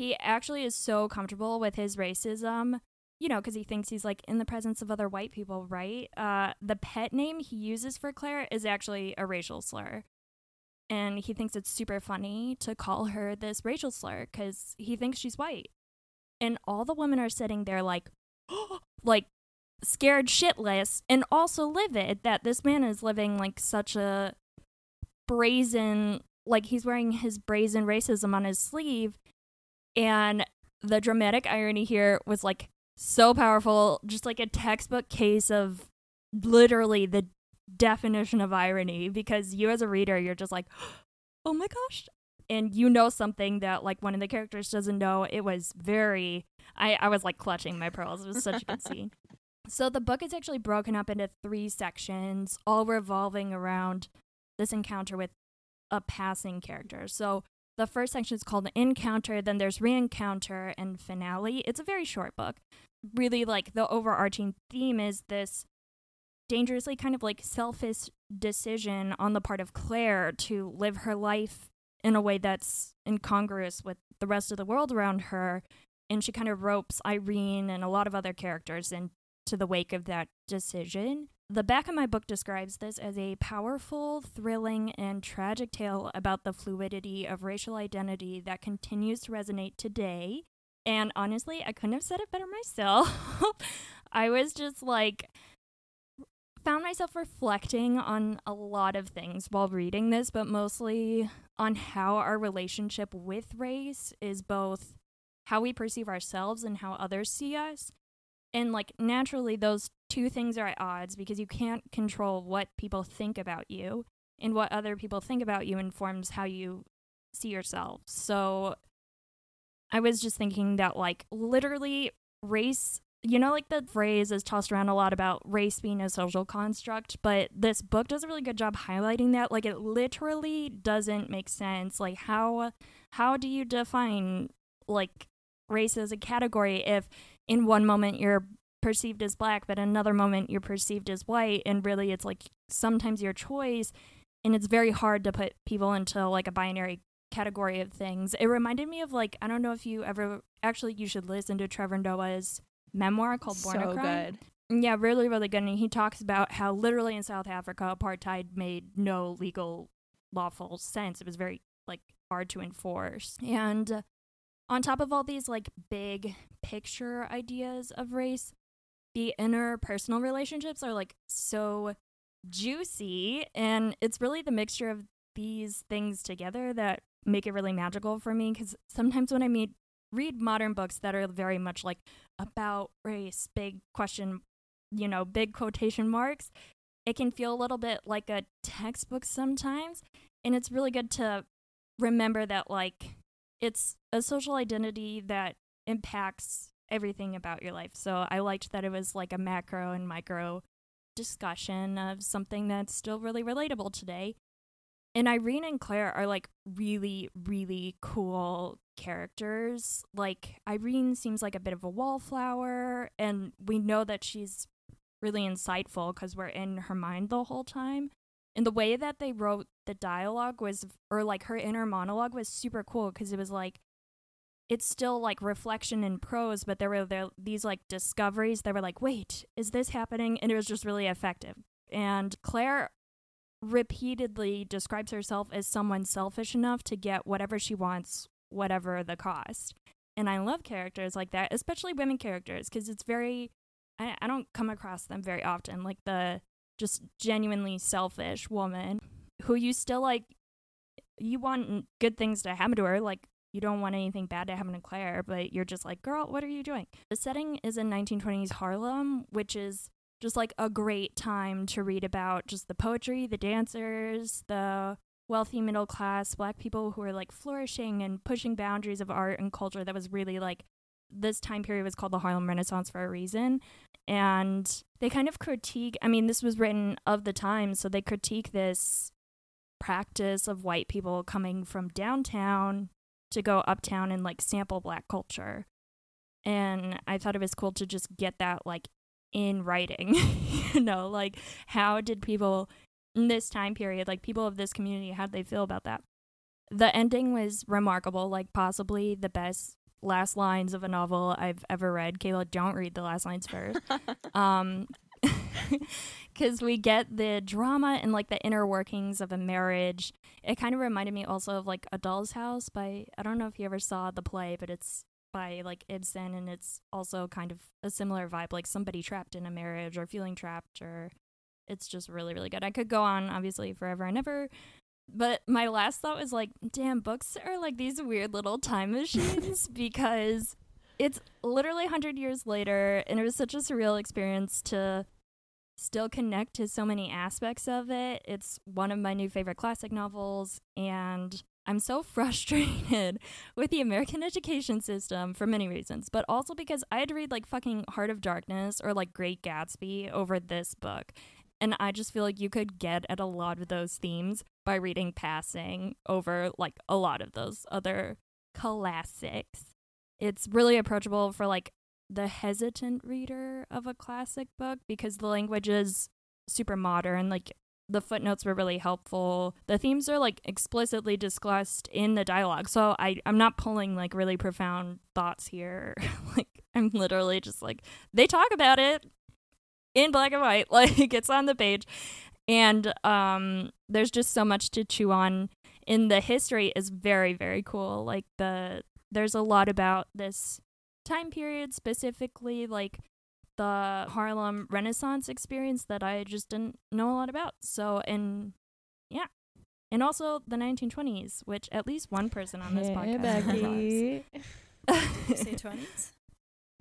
He actually is so comfortable with his racism, you know, because he thinks he's like in the presence of other white people, right? Uh, the pet name he uses for Clare is actually a racial slur. And he thinks it's super funny to call her this racial slur because he thinks she's white. And all the women are sitting there like, <gasps> like scared shitless and also livid that this man is living like such a brazen like he's wearing his brazen racism on his sleeve and the dramatic irony here was like so powerful, just like a textbook case of literally the definition of irony because you as a reader you're just like <gasps> oh my gosh. And you know something that like one of the characters doesn't know. It was very i i was like clutching my pearls. It was such a good scene. <laughs> So the book is actually broken up into three sections all revolving around this encounter with a passing character. So the first section is called encounter then there's re-encounter and finale it's a very short book really like the overarching theme is this dangerously kind of like selfish decision on the part of Clare to live her life in a way that's incongruous with the rest of the world around her. And she kind of ropes Irene and a lot of other characters into the wake of that decision. The back of my book describes this as a powerful, thrilling, and tragic tale about the fluidity of racial identity that continues to resonate today. And honestly, I couldn't have said it better myself. <laughs> I was just like, found myself reflecting on a lot of things while reading this, but mostly on how our relationship with race is both how we perceive ourselves and how others see us. And like naturally those two things are at odds because you can't control what people think about you and what other people think about you informs how you see yourself. So I was just thinking that like literally race you know, like the phrase is tossed around a lot about race being a social construct, but this book does a really good job highlighting that. Like, it literally doesn't make sense. Like, how how do you define like race as a category if in one moment you're perceived as black, but another moment you're perceived as white, and really it's like sometimes your choice, and it's very hard to put people into like a binary category of things. It reminded me of like I don't know if you ever actually you should listen to Trevor Noah's memoir called Born so a Crime. good. Yeah, really, really good. And he talks about how literally in South Africa, apartheid made no legal, lawful sense. It was very like hard to enforce. And on top of all these like big picture ideas of race, the interpersonal relationships are like so juicy, and it's really the mixture of these things together that make it really magical for me. Because sometimes when I meet read modern books that are very much like about race, big question, you know, big quotation marks, it can feel a little bit like a textbook sometimes. And it's really good to remember that, like, it's a social identity that impacts everything about your life. So I liked that it was like a macro and micro discussion of something that's still really relatable today. And Irene and Clare are like really, really cool characters. Like Irene seems like a bit of a wallflower, and we know that she's really insightful because we're in her mind the whole time. And the way that they wrote the dialogue was, or like her inner monologue was super cool because it was like, it's still like reflection in prose, but there were there, these like discoveries that were like, wait, is this happening? And it was just really effective. And Clare repeatedly describes herself as someone selfish enough to get whatever she wants whatever the cost. And I love characters like that, especially women characters, because it's very, I, I don't come across them very often, like the just genuinely selfish woman who you still like, you want good things to happen to her. Like, you don't want anything bad to happen to Clare, but you're just like, girl, what are you doing? The setting is in 1920s Harlem, which is just like a great time to read about just the poetry, the dancers, the wealthy middle class black people who are like flourishing and pushing boundaries of art and culture that was really like this time period was called the Harlem Renaissance for a reason. And they kind of critique, I mean, this was written of the time, so they critique this practice of white people coming from downtown to go uptown and like sample black culture. And I thought it was cool to just get that like in writing, <laughs> you know, like how did people in this time period, like people of this community, how did they feel about that? The ending was remarkable, like possibly the best last lines of a novel I've ever read. Kayla, don't read the last lines first. <laughs> um, <laughs> because we get the drama and like the inner workings of a marriage. It kind of reminded me also of like A Doll's House by I don't know if you ever saw the play, but it's by like Ibsen and it's also kind of a similar vibe, like somebody trapped in a marriage or feeling trapped or it's just really, really good. I could go on obviously forever and ever. But my last thought was like, damn, books are like these weird little time <laughs> machines because it's literally 100 years later, and it was such a surreal experience to still connect to so many aspects of it. It's one of my new favorite classic novels, and I'm so <laughs> frustrated with the American education system for many reasons, but also because I had to read like fucking Heart of Darkness or like Great Gatsby over this book. And I just feel like you could get at a lot of those themes by reading Passing over like a lot of those other classics. It's really approachable for like the hesitant reader of a classic book because the language is super modern. Like the footnotes were really helpful. The themes are like explicitly discussed in the dialogue. So I, I'm not pulling like really profound thoughts here. <laughs> like I'm literally just like they talk about it in black and white. <laughs> Like it's on the page. And um there's just so much to chew on. In the history is very, very cool. Like the there's a lot about this time period specifically, like the Harlem Renaissance experience that I just didn't know a lot about. So, and yeah. And also the 1920s, which at least one person on this Hey, podcast Becky. <laughs> loves. Say 20s?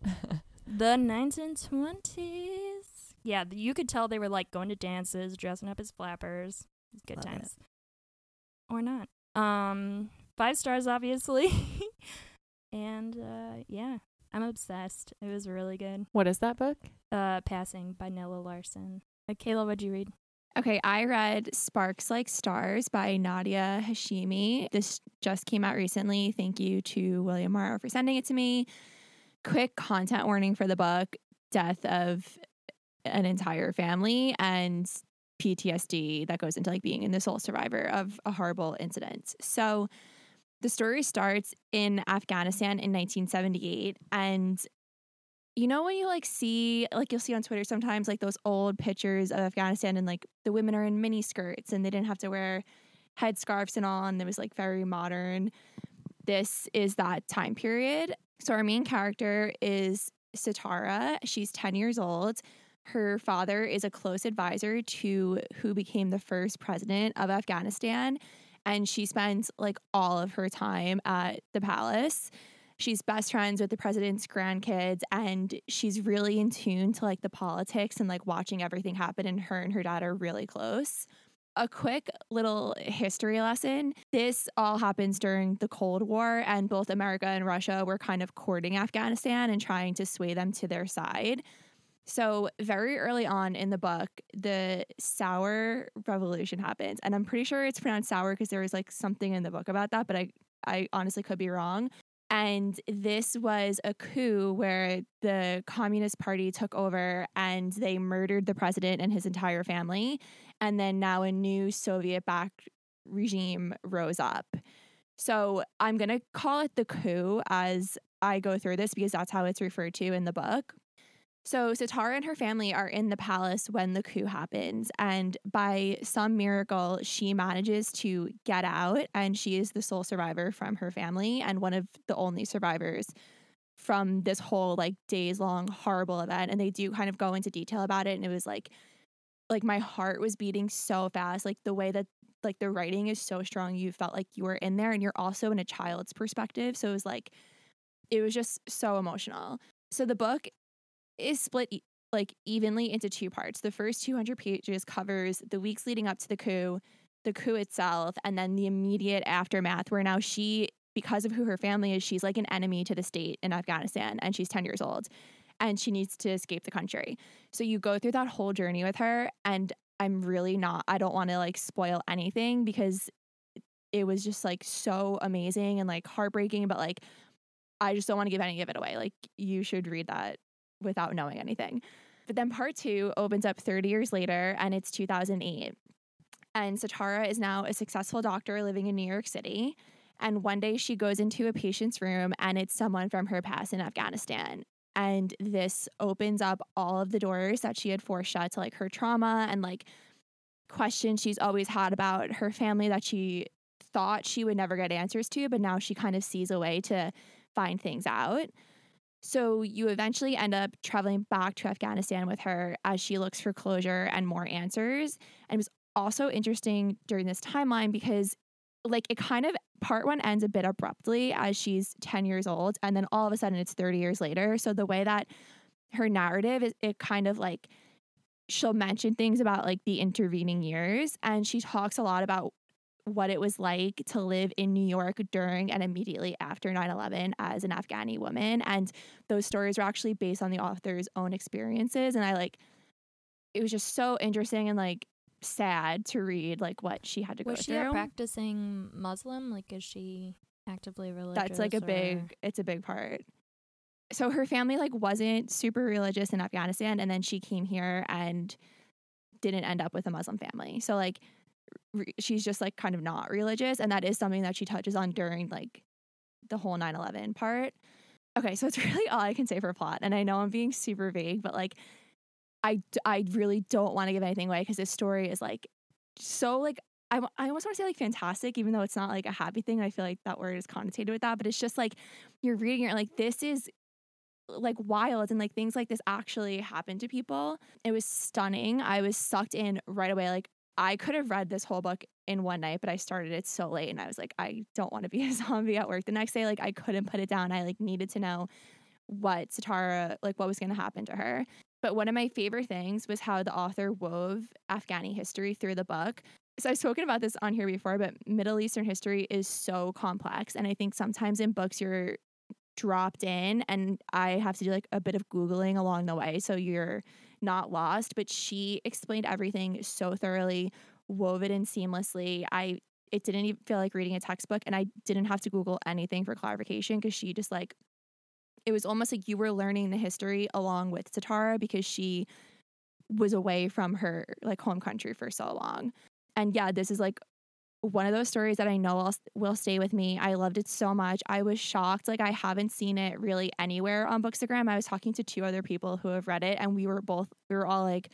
<laughs> the 1920s. Yeah, you could tell they were like going to dances, dressing up as flappers. It's Good Love it. times. Or not. Um, five stars, obviously. <laughs> and uh, yeah, I'm obsessed. It was really good. What is that book? Uh, Passing by Nella Larsen. Uh, Kayla, what'd you read? Okay, I read Sparks Like Stars by Nadia Hashimi. This just came out recently. Thank you to William Morrow for sending it to me. Quick content warning for the book death of an entire family and PTSD that goes into like being in the sole survivor of a horrible incident. So the story starts in Afghanistan in 1978 and you know when you like see like you'll see on Twitter sometimes like those old pictures of Afghanistan and like the women are in mini skirts and they didn't have to wear headscarves and all and it was like very modern. This is that time period. So our main character is Sitara. She's 10 years old. Her father is a close advisor to who became the first president of Afghanistan and she spends like all of her time at the palace. She's best friends with the president's grandkids and she's really in tune to like the politics and like watching everything happen and her and her dad are really close. A quick little history lesson. This all happens during the cold war and both america and russia were kind of courting afghanistan and trying to sway them to their side so very early on in the book the Saur revolution happens and i'm pretty sure it's pronounced sour because there was like something in the book about that but i i honestly could be wrong and this was a coup where the Communist Party took over and they murdered the president and his entire family. And then now a new Soviet backed regime rose up. So I'm going to call it the coup as I go through this because that's how it's referred to in the book. So Sitara and her family are in the palace when the coup happens, and by some miracle, she manages to get out, and she is the sole survivor from her family and one of the only survivors from this whole like days long horrible event. And they do kind of go into detail about it, and it was like, like my heart was beating so fast, like the way that like the writing is so strong, you felt like you were in there, and you're also in a child's perspective, so it was like, it was just so emotional. So the book is split like evenly into two parts. The first 200 pages covers the weeks leading up to the coup, the coup itself, and then the immediate aftermath where now she because of who her family is, she's like an enemy to the state in Afghanistan and she's 10 years old and she needs to escape the country. So you go through that whole journey with her and I'm really not I don't want to like spoil anything because it was just like so amazing and like heartbreaking but like I just don't want to give any of it away. Like you should read that without knowing anything. But then part two opens up 30 years later and it's 2008. And Sitara is now a successful doctor living in New York City. And one day she goes into a patient's room and it's someone from her past in Afghanistan. And this opens up all of the doors that she had forced shut to like her trauma and like questions she's always had about her family that she thought she would never get answers to, but now she kind of sees a way to find things out. So you eventually end up traveling back to Afghanistan with her as she looks for closure and more answers. And it was also interesting during this timeline because like it kind of part one ends a bit abruptly as she's 10 years old and then all of a sudden it's 30 years later so the way that her narrative is it kind of like she'll mention things about like the intervening years and she talks a lot about what it was like to live in New York during and immediately after 9/11 as an Afghani woman and those stories were actually based on the author's own experiences and I like it was just so interesting and like sad to read like what she had to Was go she through. a practicing Muslim? Like, is she actively religious? That's like a or- big it's a big part. So her family like wasn't super religious in Afghanistan and then she came here and didn't end up with a Muslim family. So like re- she's just like kind of not religious and that is something that she touches on during like the whole 9/11 part. Okay, so it's <laughs> really all I can say for plot and I know I'm being super vague but like I I really don't want to give anything away cuz this story is like so like I, I almost want to say like fantastic, even though it's not like a happy thing. I feel like that word is connotated with that, but it's just like you're reading, you're like, this is like wild and like things like this actually happen to people. It was stunning. I was sucked in right away. Like I could have read this whole book in one night, but I started it so late and I was like, I don't want to be a <laughs> zombie at work the next day. Like I couldn't put it down. I like needed to know what Sitara, like what was going to happen to her. But one of my favorite things was how the author wove Afghani history through the book. So I've spoken about this on here before, but Middle Eastern history is so complex. And I think sometimes in books you're dropped in and I have to do like a bit of Googling along the way so you're not lost. But she explained everything so thoroughly, wove it in seamlessly. I it didn't even feel like reading a textbook and I didn't have to Google anything for clarification because she just like it was almost like you were learning the history along with Sitara because she was away from her like home country for so long. And yeah, this is like one of those stories that I know will, stay with me. I loved it so much. I was shocked. Like I haven't seen it really anywhere on Bookstagram. I was talking to two other people who have read it and we were both we were all like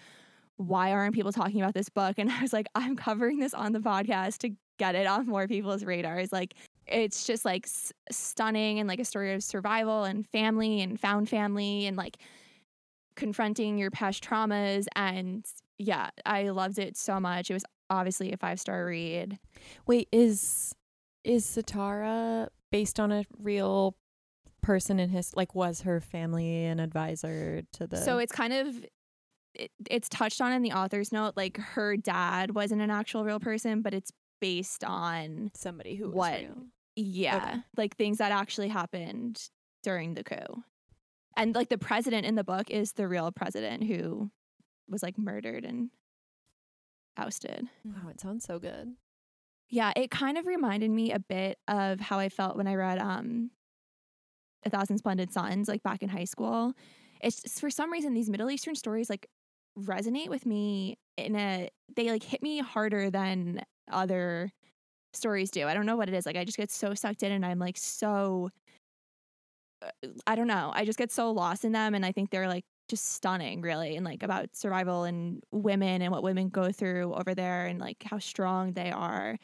why aren't people talking about this book? <laughs> And I was like I'm covering this on the podcast to get it on more people's radars. Like it's just like s- stunning and like a story of survival and family and found family and like confronting your past traumas and yeah, I loved it so much. It was obviously a five star read. Wait, is is Sitara based on a real person in his like was her family an advisor to the So it's kind of it, it's touched on in the author's note like her dad wasn't an actual real person, but it's based on somebody who was what- real. yeah, like things that actually happened during the coup. And like the president in the book is the real president who was like murdered and ousted. Wow, it sounds so good. Yeah, it kind of reminded me a bit of how I felt when I read um A Thousand Splendid Suns like back in high school. It's just, for some reason these Middle Eastern stories like resonate with me in a they like hit me harder than other stories do. I don't know what it is. Like I just get so sucked in and I'm like so uh, I don't know. I just get so lost in them and I think they're like just stunning really and like about survival and women and what women go through over there and like how strong they are.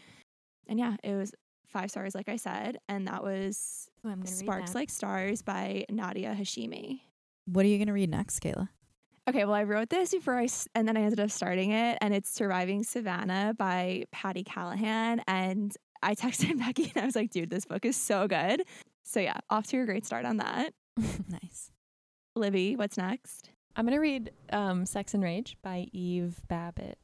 And yeah, it was five stars like I said and that was Ooh, I'm gonna read Sparks that. Like Stars by Nadia Hashimi. What are you going to read next, Kayla? Okay, well, I wrote this before I, s- and then I ended up starting it, and it's Surviving Savannah by Patti Callahan. And I texted <laughs> Becky and I was like, dude, this book is so good. So yeah, off to a great start on that. <laughs> nice. Libby, what's next? I'm gonna read um, Sex and Rage by Eve Babitz.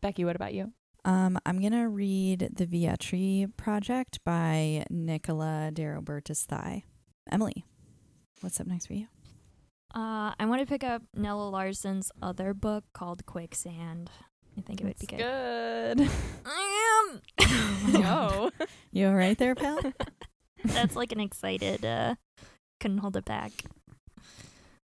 Becky, what about you? Um, I'm going to read The Vietri Project by Nicola DeRobertis-Theye. Emily, what's up next for you? Uh, I want to pick up Nella Larsen's other book called Quicksand. I think it would be good. Good. I am. <laughs> Yo. You all right there, pal? <laughs> That's like an excited. Uh, couldn't hold it back.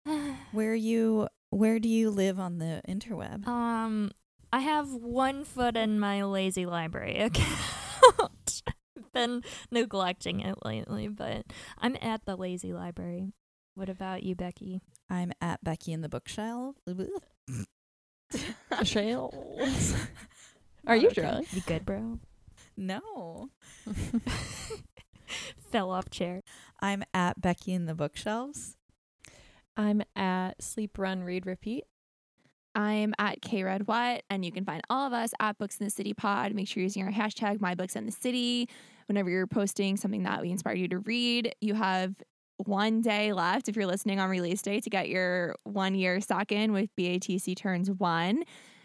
<sighs> where you where do you live on the interweb? Um, I have one foot in my lazy library <laughs> account. I've been neglecting it lately, but I'm at the lazy library. What about you, Becky? I'm at Becky in the bookshelf. <laughs> Shells. <laughs> Are you Okay. drunk? You good, bro? no. Fell off chair. I'm at Becky in the bookshelves. I'm at Sleep Run Read Repeat. I'm at KRedWhat, and you can find all of us at Books in the City Pod. Make sure you're using our hashtag My Books in the City whenever you're posting something that we inspired you to read. You have one day left if you're listening on release day to get your one year stock in with BATC Turns One.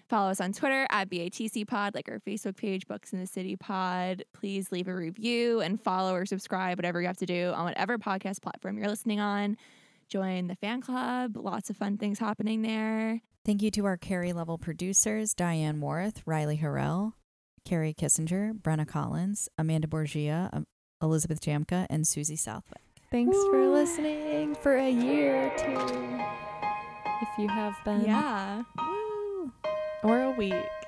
Follow us on Twitter at BATC Pod, like our Facebook page, Books in the City Pod. Please leave a review and follow or subscribe, whatever you have to do on whatever podcast platform you're listening on. Join the fan club. Lots of fun things happening there. Thank you to our Carrie level producers Diane Worth, Riley Harrell, Carrie Kissinger, Brenna Collins, Amanda Borgia, um, Elizabeth Jamka, and Susie Southwick. Thanks for listening for a year or two. If you have been. Yeah. Woo! Or a week, you know?